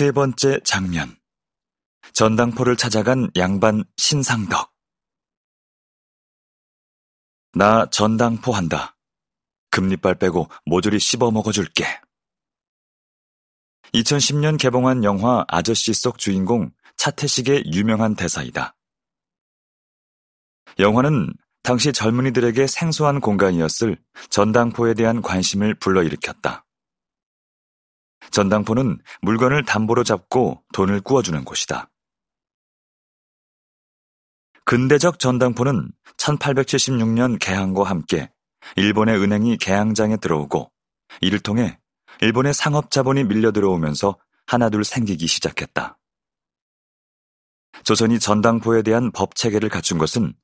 세 번째 장면. 전당포를 찾아간 양반 신상덕. 나 전당포 한다. 금리빨 빼고 모조리 씹어 먹어줄게. 2010년 개봉한 영화 아저씨 속 주인공 차태식의 유명한 대사이다. 영화는 당시 젊은이들에게 생소한 공간이었을 전당포에 대한 관심을 불러일으켰다. 전당포는 물건을 담보로 잡고 돈을 꾸어주는 곳이다. 근대적 전당포는 1876년 개항과 함께 일본의 은행이 개항장에 들어오고 이를 통해 일본의 상업 자본이 밀려 들어오면서 하나둘 생기기 시작했다. 조선이 전당포에 대한 법 체계를 갖춘 것은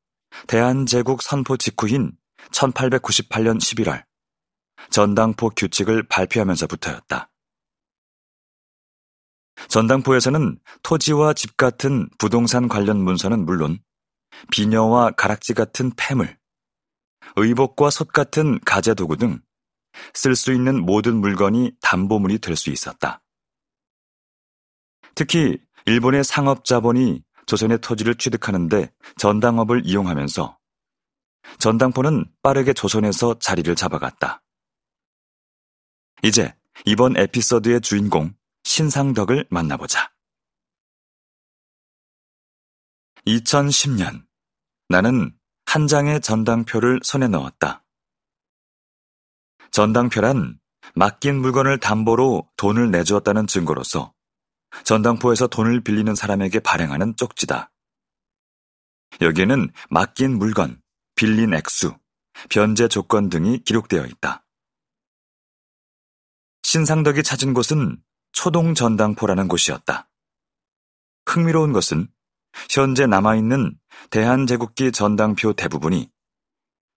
대한제국 선포 직후인 1898년 11월 전당포 규칙을 발표하면서부터였다. 전당포에서는 토지와 집 같은 부동산 관련 문서는 물론 비녀와 가락지 같은 폐물, 의복과 솥 같은 가재 도구 등 쓸 수 있는 모든 물건이 담보물이 될 수 있었다. 특히 일본의 상업 자본이 조선의 토지를 취득하는데 전당업을 이용하면서 전당포는 빠르게 조선에서 자리를 잡아갔다. 이제 이번 에피소드의 주인공 신상덕을 만나보자. 2010년 나는 한 장의 전당표를 손에 넣었다. 전당표란 맡긴 물건을 담보로 돈을 내주었다는 증거로서 전당포에서 돈을 빌리는 사람에게 발행하는 쪽지다. 여기에는 맡긴 물건, 빌린 액수, 변제 조건 등이 기록되어 있다. 신상덕이 찾은 곳은 초동 전당포라는 곳이었다. 흥미로운 것은 현재 남아있는 대한제국기 전당표 대부분이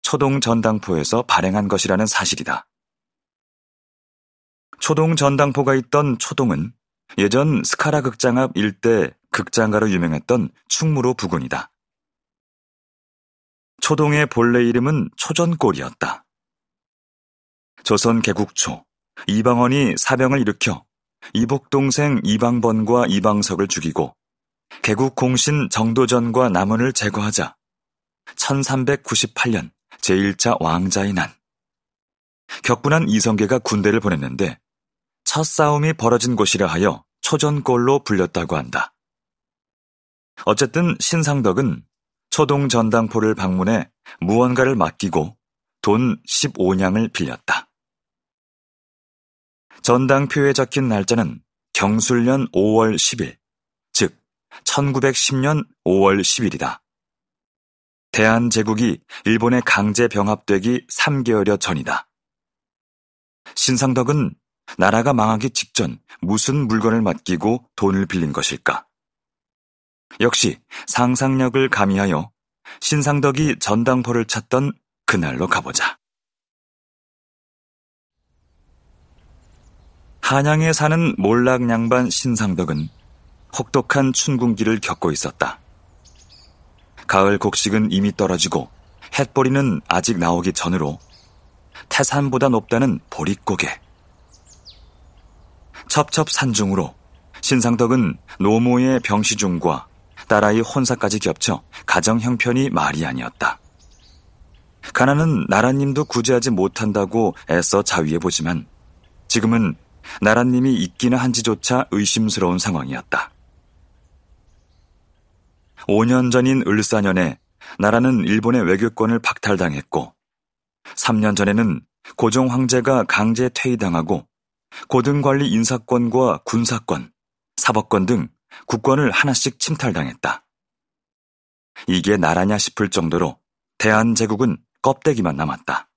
초동 전당포에서 발행한 것이라는 사실이다. 초동 전당포가 있던 초동은 예전 스카라 극장 앞 일대 극장가로 유명했던 충무로 부근이다. 초동의 본래 이름은 초전골이었다. 조선 개국 초 이방원이 사병을 일으켜 이복 동생 이방번과 이방석을 죽이고 개국 공신 정도전과 남원을 제거하자 1398년 제1차 왕자의 난 격분한 이성계가 군대를 보냈는데 첫 싸움이 벌어진 곳이라 하여 초전골로 불렸다고 한다. 어쨌든 신상덕은 초동 전당포를 방문해 무언가를 맡기고 돈 15냥을 빌렸다. 전당표에 적힌 날짜는 경술년 5월 10일, 즉 1910년 5월 10일이다. 대한제국이 일본에 강제 병합되기 3개월여 전이다. 신상덕은 나라가 망하기 직전 무슨 물건을 맡기고 돈을 빌린 것일까? 역시 상상력을 가미하여 신상덕이 전당포를 찾던 그날로 가보자. 한양에 사는 몰락 양반 신상덕은 혹독한 춘궁기를 겪고 있었다. 가을 곡식은 이미 떨어지고 햇보리는 아직 나오기 전으로 태산보다 높다는 보릿고개. 첩첩산중으로 신상덕은 노모의 병시중과 딸아이 혼사까지 겹쳐 가정 형편이 말이 아니었다. 가난은 나라님도 구제하지 못한다고 애써 자위해 보지만 지금은 나라님이 있기는 한지조차 의심스러운 상황이었다. 5년 전인 을사년에 나라는 일본의 외교권을 박탈당했고 3년 전에는 고종 황제가 강제 퇴위당하고 고등관리 인사권과 군사권, 사법권 등 국권을 하나씩 침탈당했다. 이게 나라냐 싶을 정도로 대한제국은 껍데기만 남았다.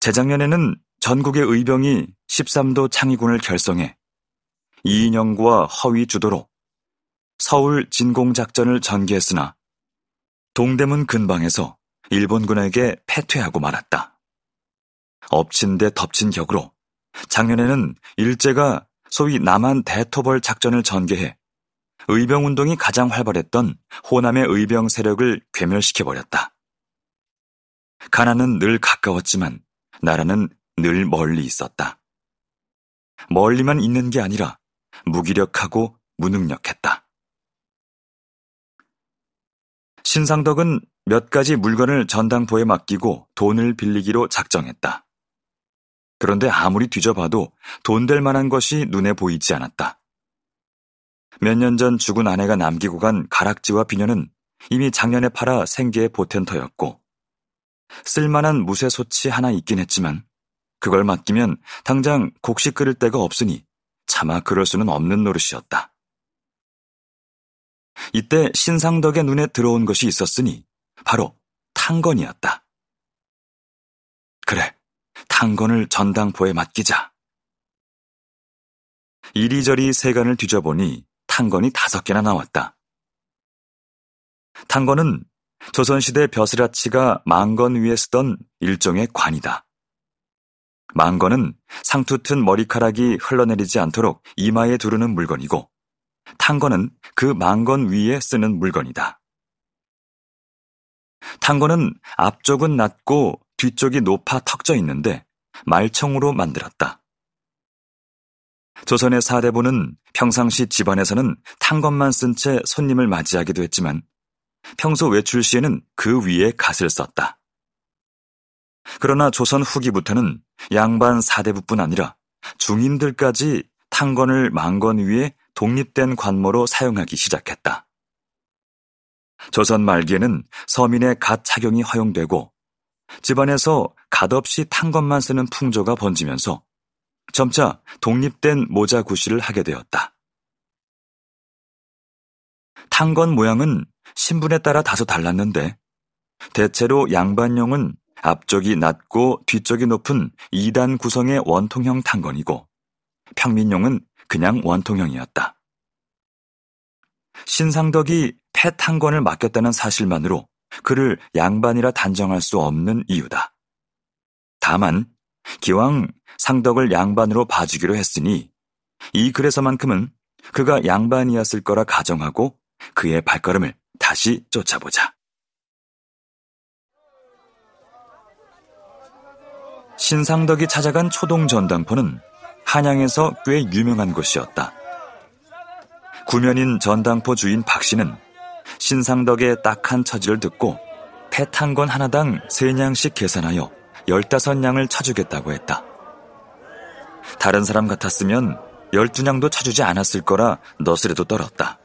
재작년에는 전국의 의병이 13도 창의군을 결성해 이인영과 허위 주도로 서울 진공작전을 전개했으나 동대문 근방에서 일본군에게 패퇴하고 말았다. 엎친 데 덮친 격으로 작년에는 일제가 소위 남한 대토벌 작전을 전개해 의병운동이 가장 활발했던 호남의 의병 세력을 괴멸시켜버렸다. 가난은 늘 가까웠지만 나라는 늘 멀리 있었다. 멀리만 있는 게 아니라 무기력하고 무능력했다. 신상덕은 몇 가지 물건을 전당포에 맡기고 돈을 빌리기로 작정했다. 그런데 아무리 뒤져봐도 돈 될 만한 것이 눈에 보이지 않았다. 몇 년 전 죽은 아내가 남기고 간 가락지와 비녀는 이미 작년에 팔아 생계의 보텐터였고 쓸만한 무쇠 소치 하나 있긴 했지만 그걸 맡기면 당장 곡식 끓일 데가 없으니 차마 그럴 수는 없는 노릇이었다. 이때 신상덕의 눈에 들어온 것이 있었으니 바로 탕건이었다. 그래, 탕건을 전당포에 맡기자. 이리저리 세간을 뒤져보니 탕건이 다섯 개나 나왔다. 탕건은 조선시대 벼슬아치가 망건 위에 쓰던 일종의 관이다. 망건은 상투 튼 머리카락이 흘러내리지 않도록 이마에 두르는 물건이고, 탕건은 그 망건 위에 쓰는 물건이다. 탕건은 앞쪽은 낮고 뒤쪽이 높아 턱져 있는데 말청으로 만들었다. 조선의 사대부는 평상시 집안에서는 탕건만 쓴 채 손님을 맞이하기도 했지만 평소 외출 시에는 그 위에 갓을 썼다. 그러나 조선 후기부터는 양반 사대부뿐 아니라 중인들까지 탕건을 망건 위에 독립된 관모로 사용하기 시작했다. 조선 말기에는 서민의 갓 착용이 허용되고 집안에서 갓 없이 탕건만 쓰는 풍조가 번지면서 점차 독립된 모자 구실을 하게 되었다. 탕건 모양은 신분에 따라 다소 달랐는데 대체로 양반용은 앞쪽이 낮고 뒤쪽이 높은 2단 구성의 원통형 탕건이고 평민용은 그냥 원통형이었다. 신상덕이 폐탕건을 맡겼다는 사실만으로 그를 양반이라 단정할 수 없는 이유다. 다만 기왕 상덕을 양반으로 봐주기로 했으니 이 글에서만큼은 그가 양반이었을 거라 가정하고 그의 발걸음을 다시 쫓아보자. 신상덕이 찾아간 초동 전당포는 한양에서 꽤 유명한 곳이었다. 구면인 전당포 주인 박 씨는 신상덕의 딱한 처지를 듣고 패탄건 하나당 세냥씩 계산하여 열다섯 냥을 쳐주겠다고 했다. 다른 사람 같았으면 열두 냥도 쳐주지 않았을 거라 너스레도 떨었다.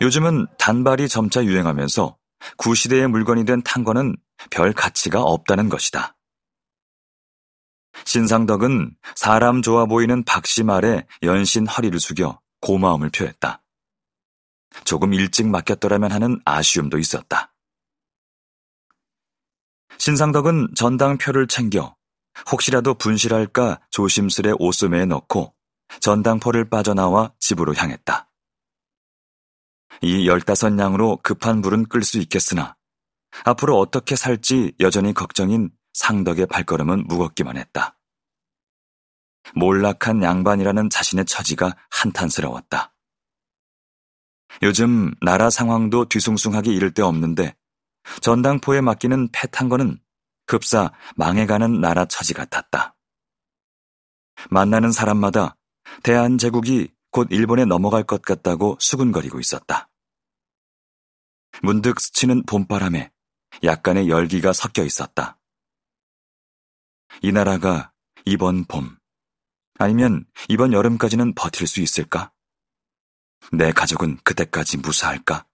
요즘은 단발이 점차 유행하면서 구시대의 물건이 된 탄건은 별 가치가 없다는 것이다. 신상덕은 사람 좋아 보이는 박씨 말에 연신 허리를 숙여 고마움을 표했다. 조금 일찍 맡겼더라면 하는 아쉬움도 있었다. 신상덕은 전당표를 챙겨 혹시라도 분실할까 조심스레 옷소매에 넣고 전당포를 빠져나와 집으로 향했다. 이 열다섯 냥으로 급한 불은 끌 수 있겠으나 앞으로 어떻게 살지 여전히 걱정인 상덕의 발걸음은 무겁기만 했다. 몰락한 양반이라는 자신의 처지가 한탄스러웠다. 요즘 나라 상황도 뒤숭숭하게 이를 데 없는데 전당포에 맡기는 패탄 거는 급사 망해가는 나라 처지 같았다. 만나는 사람마다 대한제국이 곧 일본에 넘어갈 것 같다고 수군거리고 있었다. 문득 스치는 봄바람에 약간의 열기가 섞여 있었다. 이 나라가 이번 봄, 아니면 이번 여름까지는 버틸 수 있을까? 내 가족은 그때까지 무사할까?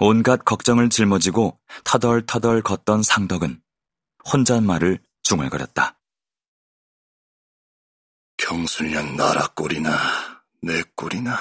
온갖 걱정을 짊어지고 터덜터덜 걷던 상덕은 혼잣말을 중얼거렸다. 경순이는 나라 꼴이나 내 꼴이나